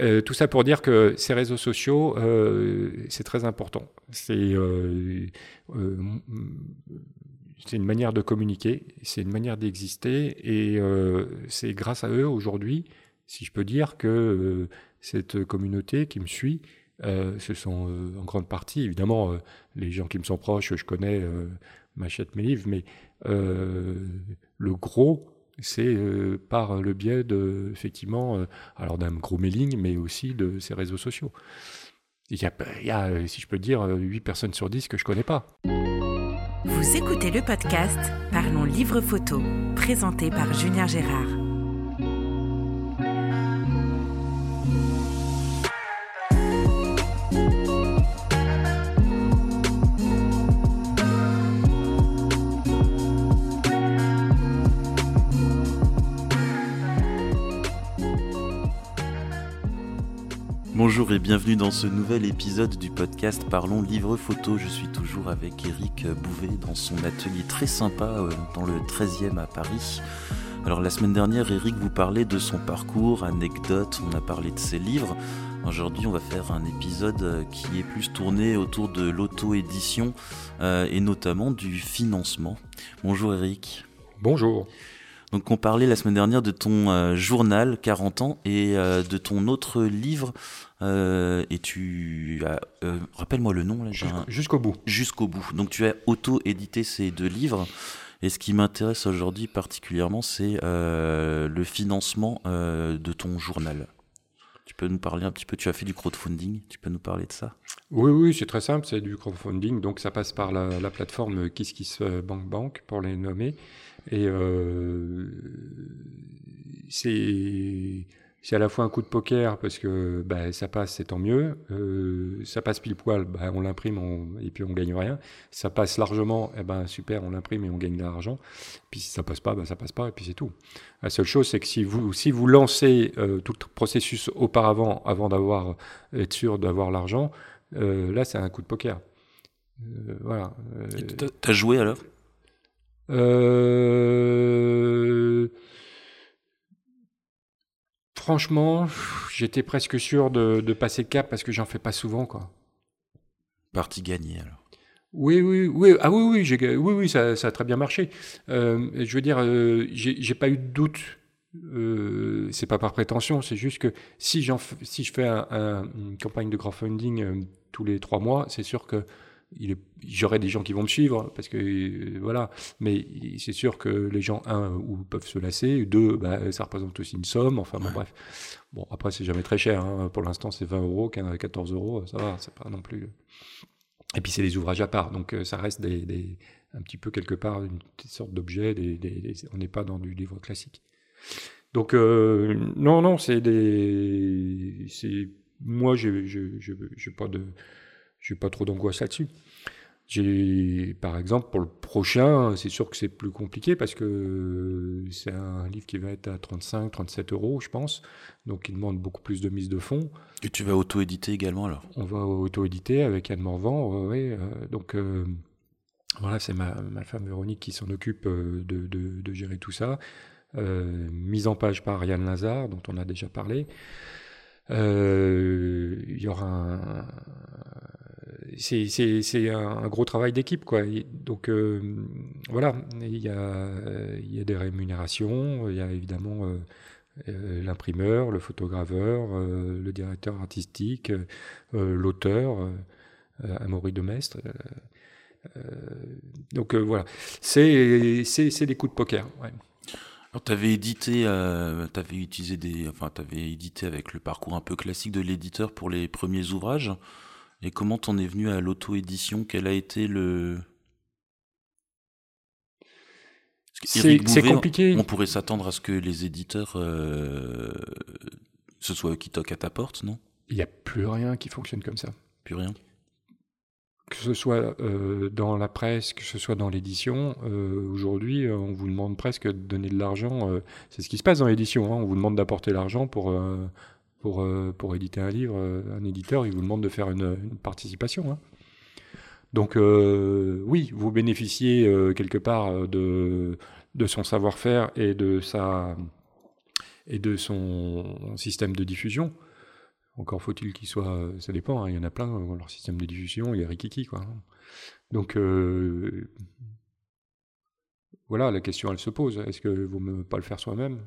Euh, tout ça pour dire que ces réseaux sociaux, euh, c'est très important. Euh, c'est une manière de communiquer, c'est une manière d'exister, et c'est grâce à eux aujourd'hui, si je peux dire, que cette communauté qui me suit, ce sont en grande partie, évidemment, les gens qui me sont proches, je connais, m'achètent mes livres, mais le gros, c'est euh, par le biais de, effectivement, euh, alors d'un gros mailing, mais aussi de ces réseaux sociaux. Il y a, euh, si je peux dire, 8 personnes sur 10 que je connais pas. Vous écoutez le podcast Parlons Livre Photo, présenté par Julien Gérard. Bonjour et bienvenue dans ce nouvel épisode du podcast Parlons Livre Photo. Je suis toujours avec Eric Bouvet dans son atelier très sympa euh, dans le 13e à Paris. Alors la semaine dernière, Eric vous parlait de son parcours, anecdotes, on a parlé de ses livres. Aujourd'hui, on va faire un épisode euh, qui est plus tourné autour de l'auto-édition euh, et notamment du financement. Bonjour Eric. Bonjour. Donc on parlait la semaine dernière de ton journal 40 ans et de ton autre livre euh, et tu as, euh, rappelle-moi le nom là. Jusqu'au bout. Jusqu'au bout. Donc tu as auto-édité ces deux livres. Et ce qui m'intéresse aujourd'hui particulièrement, c'est euh, le financement de ton journal. Tu peux nous parler un petit peu, tu as fait du crowdfunding, tu peux nous parler de ça? Oui, oui, c'est très simple, c'est du crowdfunding, donc ça passe par la, la plateforme KissKissBankBank pour les nommer. Et c'est c'est à la fois un coup de poker parce que bah, ça passe, c'est tant mieux. Euh, ça passe pile poil, bah, on l'imprime et puis on gagne rien. Ça passe largement, eh ben super, on l'imprime et on gagne de l'argent. Puis si ça passe pas, bah, ça passe pas et puis c'est tout. La seule chose, c'est que si vous si vous lancez euh, tout le processus auparavant, avant d'avoir être sûr d'avoir l'argent, euh, là c'est un coup de poker. voilà. T'as joué alors? Euh, Franchement, j'étais presque sûr de, passer le cap parce que j'en fais pas souvent, quoi. Partie gagnée alors. Oui, oui, oui. Ah oui, oui, j'ai, oui, oui, ça, a très bien marché. Euh, je veux dire, euh, j'ai, pas eu de doute. Euh, c'est pas par prétention, c'est juste que si, j'en, si je fais une campagne de crowdfunding euh, tous les trois mois, c'est sûr que j'aurai des gens qui vont me suivre parce que euh, voilà. Mais c'est sûr que les gens un ou peuvent se lasser deux bah, ça représente aussi une somme enfin bon bref. Bon après c'est jamais très cher hein. pour l'instant c'est 20 euros 14 euros ça va c'est pas non plus et puis c'est des ouvrages à part donc euh, ça reste des, un petit peu quelque part une sorte d'objet on n'est pas dans du livre classique. Donc euh, non non c'est des c'est moi je je pas de j'ai pas trop d'angoisse là-dessus. J'ai, par exemple, pour le prochain, c'est sûr que c'est plus compliqué parce que c'est un livre qui va être à 35, 37 euros, je pense. Donc, il demande beaucoup plus de mise de fonds. Et tu vas auto-éditer également alors? On va auto-éditer avec Anne Morvan, oui. Euh, donc, euh, voilà, c'est ma, ma, femme Véronique qui s'en occupe euh, de, de, de, gérer tout ça. mise en page par Ariane Lazare, dont on a déjà parlé. Il y aura un, c'est un gros travail d'équipe, quoi. Donc euh, voilà, il y, a, des rémunérations, il y a évidemment euh, euh, l'imprimeur, le photograveur, le directeur artistique, l'auteur, Amaury de Mestre. donc voilà, c'est des coups de poker. Alors, tu édité, utilisé des, enfin, avais édité avec le parcours un peu classique de l'éditeur pour les premiers ouvrages. Et comment t'en es venu à l'auto-édition? Quel a été le... C'est compliqué. On pourrait s'attendre à ce que les éditeurs, euh, ce soit eux qui toquent à ta porte, non? Il n'y a plus rien qui fonctionne comme ça. Plus rien? Que ce soit euh, dans la presse, que ce soit dans l'édition, euh, aujourd'hui, on vous demande presque de donner de l'argent. c'est ce qui se passe dans l'édition. Hein. on vous demande d'apporter l'argent pour pour, euh, pour éditer un livre, euh, un éditeur, il vous demande de faire une, participation. Hein. Donc euh, oui, vous bénéficiez quelque part de, son savoir-faire et de et de son système de diffusion. Encore faut-il qu'il soit. Ça dépend, hein, il y en a plein, leur système de diffusion, il est rikiki, quoi. Donc, voilà, la question, elle se pose. Est-ce que vaut mieux pas le faire soi-même?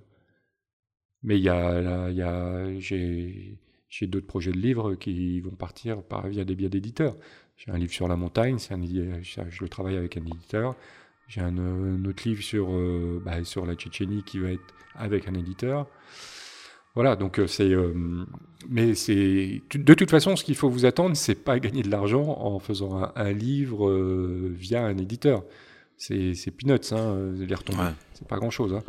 Mais il y a, il y a j'ai, j'ai d'autres projets de livres qui vont partir par, via des biais d'éditeurs. J'ai un livre sur la montagne, c'est un, je le travaille avec un éditeur. J'ai un, autre livre sur, euh, bah, sur la Tchétchénie qui va être avec un éditeur. Voilà, donc euh, c'est. Euh, mais c'est. De toute façon, ce qu'il faut vous attendre, c'est pas gagner de l'argent en faisant un, livre via un éditeur c'est peanuts, hein, les retombées. C'est pas grand chose. Hein.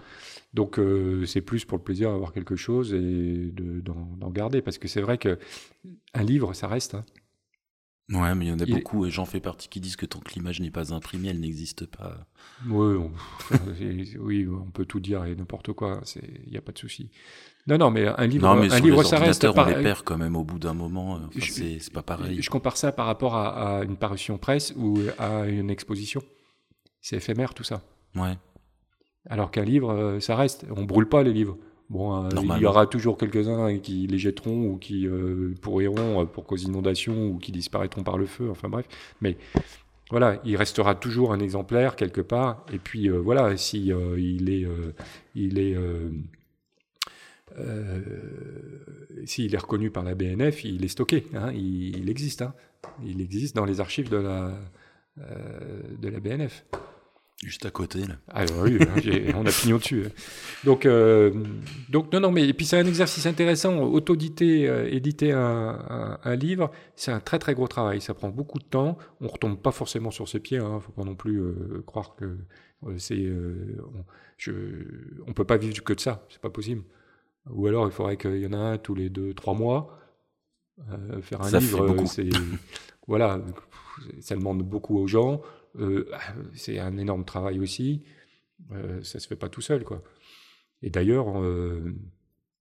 Donc euh, c'est plus pour le plaisir d'avoir quelque chose et d'en garder. Parce que c'est vrai que un livre, ça reste. Hein. Ouais, mais il y en a beaucoup, et j'en fais partie, qui disent que tant que l'image n'est pas imprimée, elle n'existe pas. Oui on... oui, on peut tout dire et n'importe quoi, il n'y a pas de souci. Non, non, mais un livre, un livre ça reste. On les perd quand même au bout d'un moment, c'est pas pareil. Je compare ça par rapport à, à, une parution presse ou à une exposition c'est éphémère tout ça. Ouais. Alors qu'un livre, euh, ça reste. On brûle pas les livres. Bon, euh, il y aura toujours quelques-uns qui les jetteront ou qui euh, pourriront pour cause d'inondation ou qui disparaîtront par le feu. Enfin bref. Mais voilà, il restera toujours un exemplaire quelque part. Et puis voilà, si il est, il est s'il est reconnu par la BNF, il est stocké, hein, il, existe. Hein. il existe dans les archives de la, de la BNF. Juste à côté, là. Ah oui, hein, on a pignon dessus. Hein. Donc, euh, donc, non, non, mais et puis c'est un exercice intéressant. Auto-éditer euh, éditer un, un, livre, c'est un très très gros travail. Ça prend beaucoup de temps. On retombe pas forcément sur ses pieds. Il hein. faut pas non plus euh, croire que c'est. on, je, on peut pas vivre que de ça. C'est pas possible. Ou alors, il faudrait qu'il y en a un tous les deux, trois mois. faire un livre, c'est voilà, ça demande beaucoup aux gens. Euh, c'est un énorme travail aussi. Euh, ça se fait pas tout seul, quoi. Et d'ailleurs. Euh,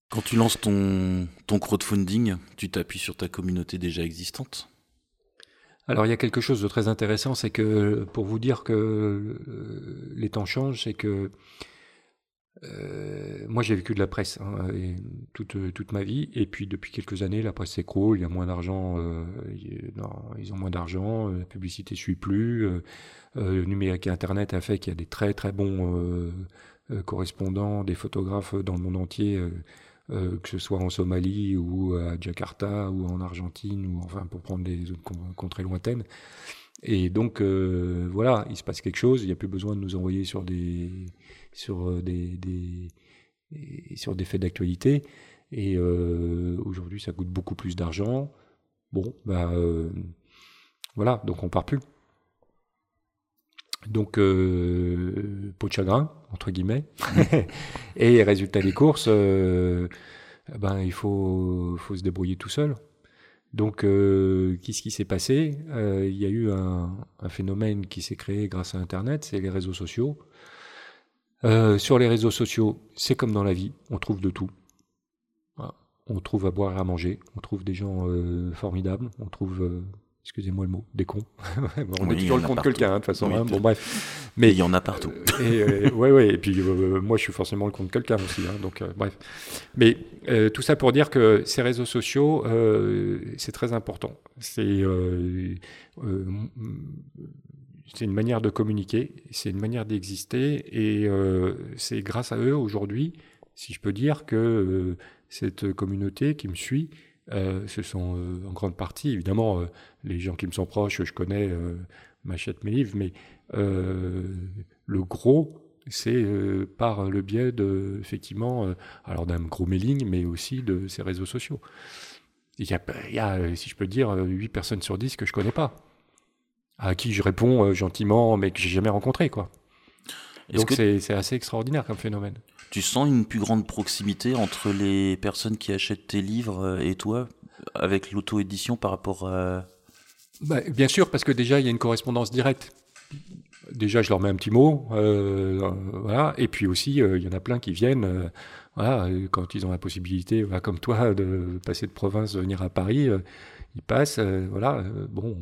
Quand tu lances ton, ton crowdfunding, tu t'appuies sur ta communauté déjà existante? Alors il y a quelque chose de très intéressant, c'est que pour vous dire que les temps changent, c'est que euh, moi, j'ai vécu de la presse hein, toute, toute ma vie, et puis depuis quelques années, la presse s'écroule, il y a moins d'argent, euh, ils ont moins d'argent, euh, la publicité suit plus, le numérique et Internet a fait qu'il y a des très très bons correspondants, des photographes dans le monde entier, que ce soit en Somalie ou à Jakarta ou en Argentine, ou enfin pour prendre des contrées lointaines. Et donc voilà, il se passe quelque chose, il n'y a plus besoin de nous envoyer sur des sur euh, des, des sur des faits d'actualité. Et euh, aujourd'hui, ça coûte beaucoup plus d'argent. Bon, bah euh, voilà, donc on part plus. Donc, euh, pot de chagrin, entre guillemets. et résultat des courses, ben, il faut, faut se débrouiller tout seul. Donc, qu'est-ce qui s'est passé? Il y a eu un, phénomène qui s'est créé grâce à Internet, c'est les réseaux sociaux. Euh, sur les réseaux sociaux, c'est comme dans la vie, on trouve de tout. On trouve à boire et à manger, on trouve des gens euh, formidables, on trouve, euh, excusez-moi le mot, des cons. on est toujours le con de quelqu'un, hein, de toute façon. Hein, bon, bref. Mais il y en a partout. et, ouais, ouais. Et puis moi, je suis forcément le con de quelqu'un aussi. Hein, donc, bref. Mais tout ça pour dire que ces réseaux sociaux, c'est très important. C'est c'est une manière de communiquer, c'est une manière d'exister, et euh, c'est grâce à eux aujourd'hui, si je peux dire, que euh, cette communauté qui me suit, euh, ce sont en grande partie, évidemment, les gens qui me sont proches, je connais, m'achètent mes livres, mais le gros, c'est par le biais de, effectivement, alors d'un gros mailing, mais aussi de ces réseaux sociaux. Il y a, il y a si je peux dire, 8 personnes sur 10 que je connais pas à qui je réponds euh, gentiment, mais que j'ai jamais rencontré, quoi. Donc c'est assez extraordinaire comme phénomène. Tu sens une plus grande proximité entre les personnes qui achètent tes livres euh, et toi, avec l'auto-édition par rapport à... Bah, bien sûr, parce que déjà, il y a une correspondance directe. Déjà, je leur mets un petit mot, euh, voilà. Et puis aussi, il y en a plein qui viennent, voilà, quand ils ont la possibilité, comme toi, de passer de province, venir à Paris, ils passent, voilà. bon,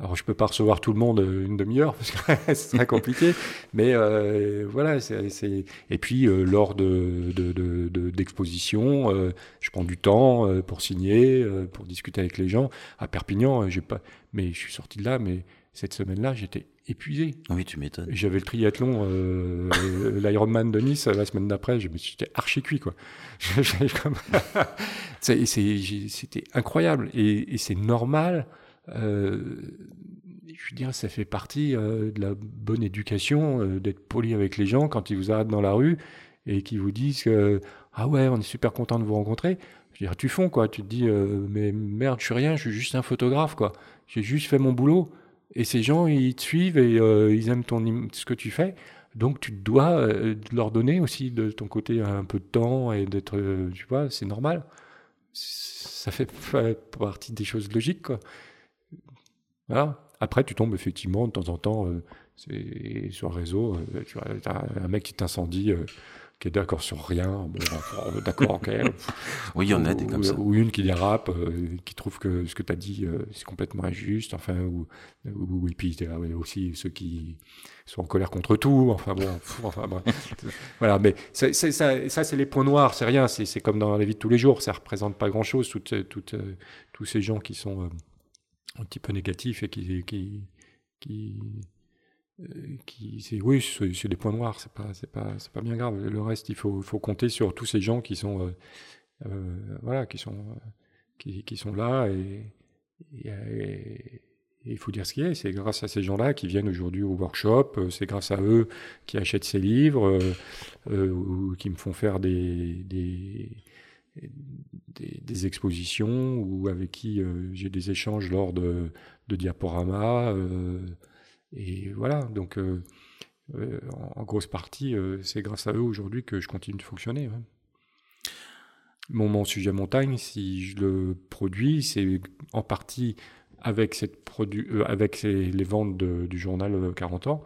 Alors, je peux pas recevoir tout le monde une demi-heure parce que c'est très compliqué. mais euh, voilà, c'est. Et puis, euh, lors de, d'expositions, de, je prends du temps pour signer, pour discuter avec les gens. À Perpignan, j'ai pas. Mais je suis sorti de là, mais cette semaine-là, j'étais épuisé. Oui, tu m'étonnes. J'avais le triathlon, euh, l'Ironman de Nice la semaine d'après, j'étais archi cuit, quoi. C'était incroyable et, c'est normal. Euh, je veux dire, ça fait partie euh, de la bonne éducation euh, d'être poli avec les gens quand ils vous arrêtent dans la rue et qu'ils vous disent ah ouais, on est super content de vous rencontrer. Je veux dire, tu fonds quoi. Tu te dis mais merde, je suis rien, je suis juste un photographe quoi. J'ai juste fait mon boulot. Et ces gens, ils te suivent et ils aiment ton, ce que tu fais. Donc tu dois leur donner aussi de ton côté un peu de temps et d'être, tu vois, c'est normal. Ça fait partie des choses logiques, quoi. Voilà. Après, tu tombes effectivement de temps en temps c'est sur le réseau, tu as un mec qui t'incendie qui est d'accord sur rien. Bon, d'accord, ok. oui, il y en a des comme ça. Ou une qui dérape, euh, qui trouve que ce que tu as dit, euh, c'est complètement injuste. Enfin, ou, ou et puis il y a aussi ceux qui sont en colère contre tout. Enfin, bon, enfin, voilà, mais ça, ça c'est les points noirs, c'est rien. C'est comme dans la vie de tous les jours. Ça représente pas grand-chose, toutes, toutes, euh, tous ces gens qui sont un petit peu négatifs et qui, qui, qui euh, c'est oui c'est des points noirs c'est pas c'est pas c'est pas bien grave. Le reste il faut faut compter sur tous ces gens qui sont euh, euh, voilà qui sont qui, sont là et, il faut dire ce qui est c'est grâce à ces gens là qui viennent aujourd'hui au workshop c'est grâce à eux qui achètent ces livres ou qui me font faire des des, expositions ou avec qui j'ai des échanges lors de, diaporamas et voilà, donc euh, euh, en, grosse partie, euh, c'est grâce à eux aujourd'hui que je continue de fonctionner. Mon, sujet montagne, si je le produis, c'est en partie avec, cette avec les ventes du journal 40 ans,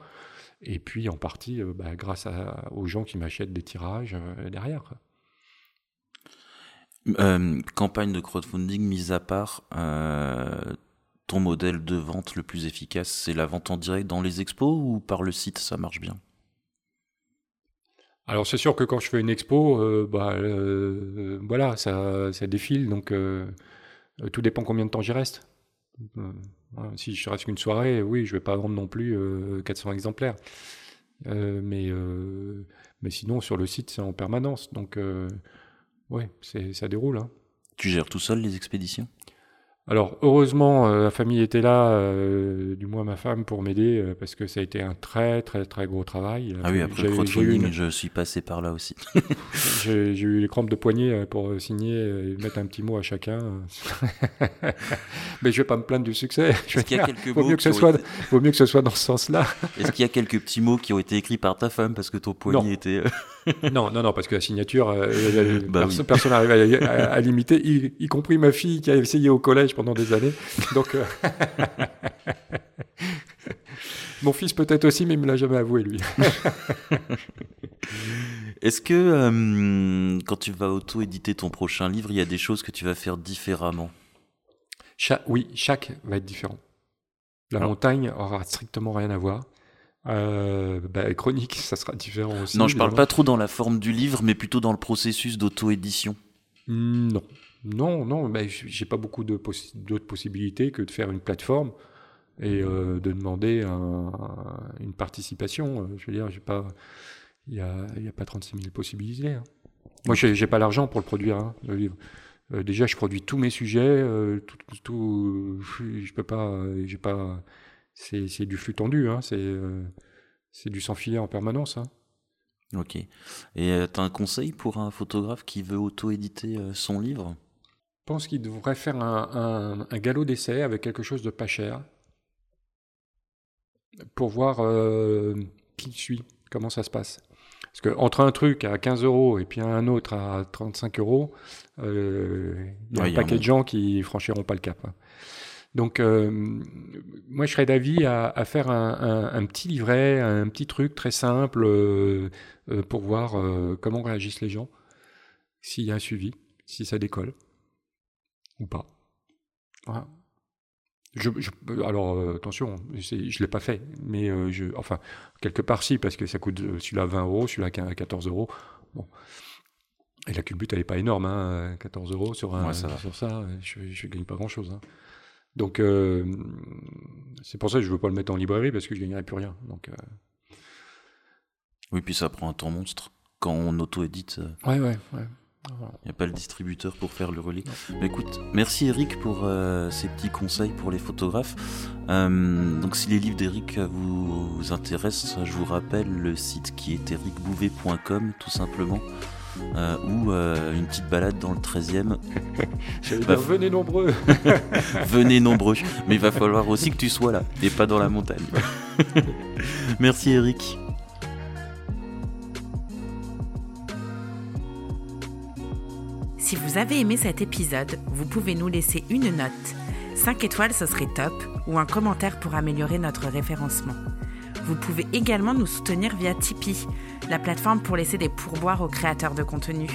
et puis en partie bah, grâce aux gens qui m'achètent des tirages derrière. Campagne de crowdfunding mise à part, ton modèle de vente le plus efficace, c'est la vente en direct dans les expos ou par le site, ça marche bien? Alors c'est sûr que quand je fais une expo, euh, bah, euh, voilà, ça, ça, défile, donc euh, tout dépend combien de temps j'y reste. si je reste qu'une soirée, oui, je vais pas vendre non plus 400 exemplaires. mais, mais sinon, sur le site, c'est en permanence, donc ouais, ça déroule. Hein. Tu gères tout seul les expéditions? Alors heureusement, euh, la famille était là, euh, du moins ma femme, pour m'aider, euh, parce que ça a été un très très très gros travail. Ah oui, après le crowdfunding, je suis passé par là aussi. j'ai eu les crampes de poignet pour signer et mettre un petit mot à chacun. Mais je vais pas me plaindre du succès. Est-ce qu'il y a quelques vaut mieux que ce soit, vaut mieux que ce soit dans ce sens-là. Est-ce qu'il y a quelques petits mots qui ont été écrits par ta femme parce que ton poignet était... non, non, non, parce que la signature, bah personne n'arrive à, limiter, y compris ma fille qui a essayé au collège pendant des années. Donc, euh, mon fils peut-être aussi, mais il me l'a jamais avoué lui. Est-ce que euh, quand tu vas auto-éditer ton prochain livre, il y a des choses que tu vas faire différemment? Oui, chaque va être différent. La montagne aura strictement rien à voir. Euh, bah, chronique, ça sera différent aussi. Non, je parle pas trop dans la forme du livre, mais plutôt dans le processus d'auto-édition. Non, non, non, mais j'ai pas beaucoup d'autres possibilités que de faire une plateforme et euh, de demander une participation. Euh, je veux dire, j'ai pas, il y a, y a, pas 36 000 possibilités. Hein. Moi, j'ai pas l'argent pour le produire, hein, le livre. Euh, déjà, je produis tous mes sujets, tout, tout, je peux pas, j'ai pas, c'est du flux tendu, hein, c'est du sans filet en permanence. Hein. Ok. Et tu as un conseil pour un photographe qui veut auto-éditer son livre? Je pense qu'il devrait faire un, galop d'essai avec quelque chose de pas cher pour voir euh, qui suit, comment ça se passe. Parce que entre un truc à 15 euros et puis un autre à 35 euros, euh, il y a un paquet de gens qui franchiront pas le cap. Hein. Donc, euh, moi, je serais d'avis à, faire un, petit livret, un petit truc très simple pour voir comment réagissent les gens, s'il y a un suivi, si ça décolle ou pas. Je, alors euh, attention, je ne l'ai pas fait, mais euh, je, enfin quelque part si parce que ça coûte celui-là 20 euros, celui-là 14 euros. Bon. Et la culbute elle est pas énorme, hein, 14 euros sur un, ça sur ça, je, ne gagne pas grand-chose. Hein. Donc c'est pour ça que je veux pas le mettre en librairie parce que je gagnerai plus rien. Donc oui, puis ça prend un temps monstre quand on auto-édite. Ouais, ouais, ouais. Il n'y a pas le distributeur pour faire le relais. Mais écoute, merci Eric pour euh, ces petits conseils pour les photographes. Euh, donc si les livres d'Eric vous intéressent, je vous rappelle le site qui est ericbouvet.com tout simplement. Euh, ou une petite balade dans le 13e. Bah, venez nombreux. venez nombreux. Mais il va falloir aussi que tu sois là et pas dans la montagne. merci Eric. Si vous avez aimé cet épisode, vous pouvez nous laisser une note. 5 étoiles, ce serait top, ou un commentaire pour améliorer notre référencement. Vous pouvez également nous soutenir via Tipeee, la plateforme pour laisser des pourboires aux créateurs de contenu.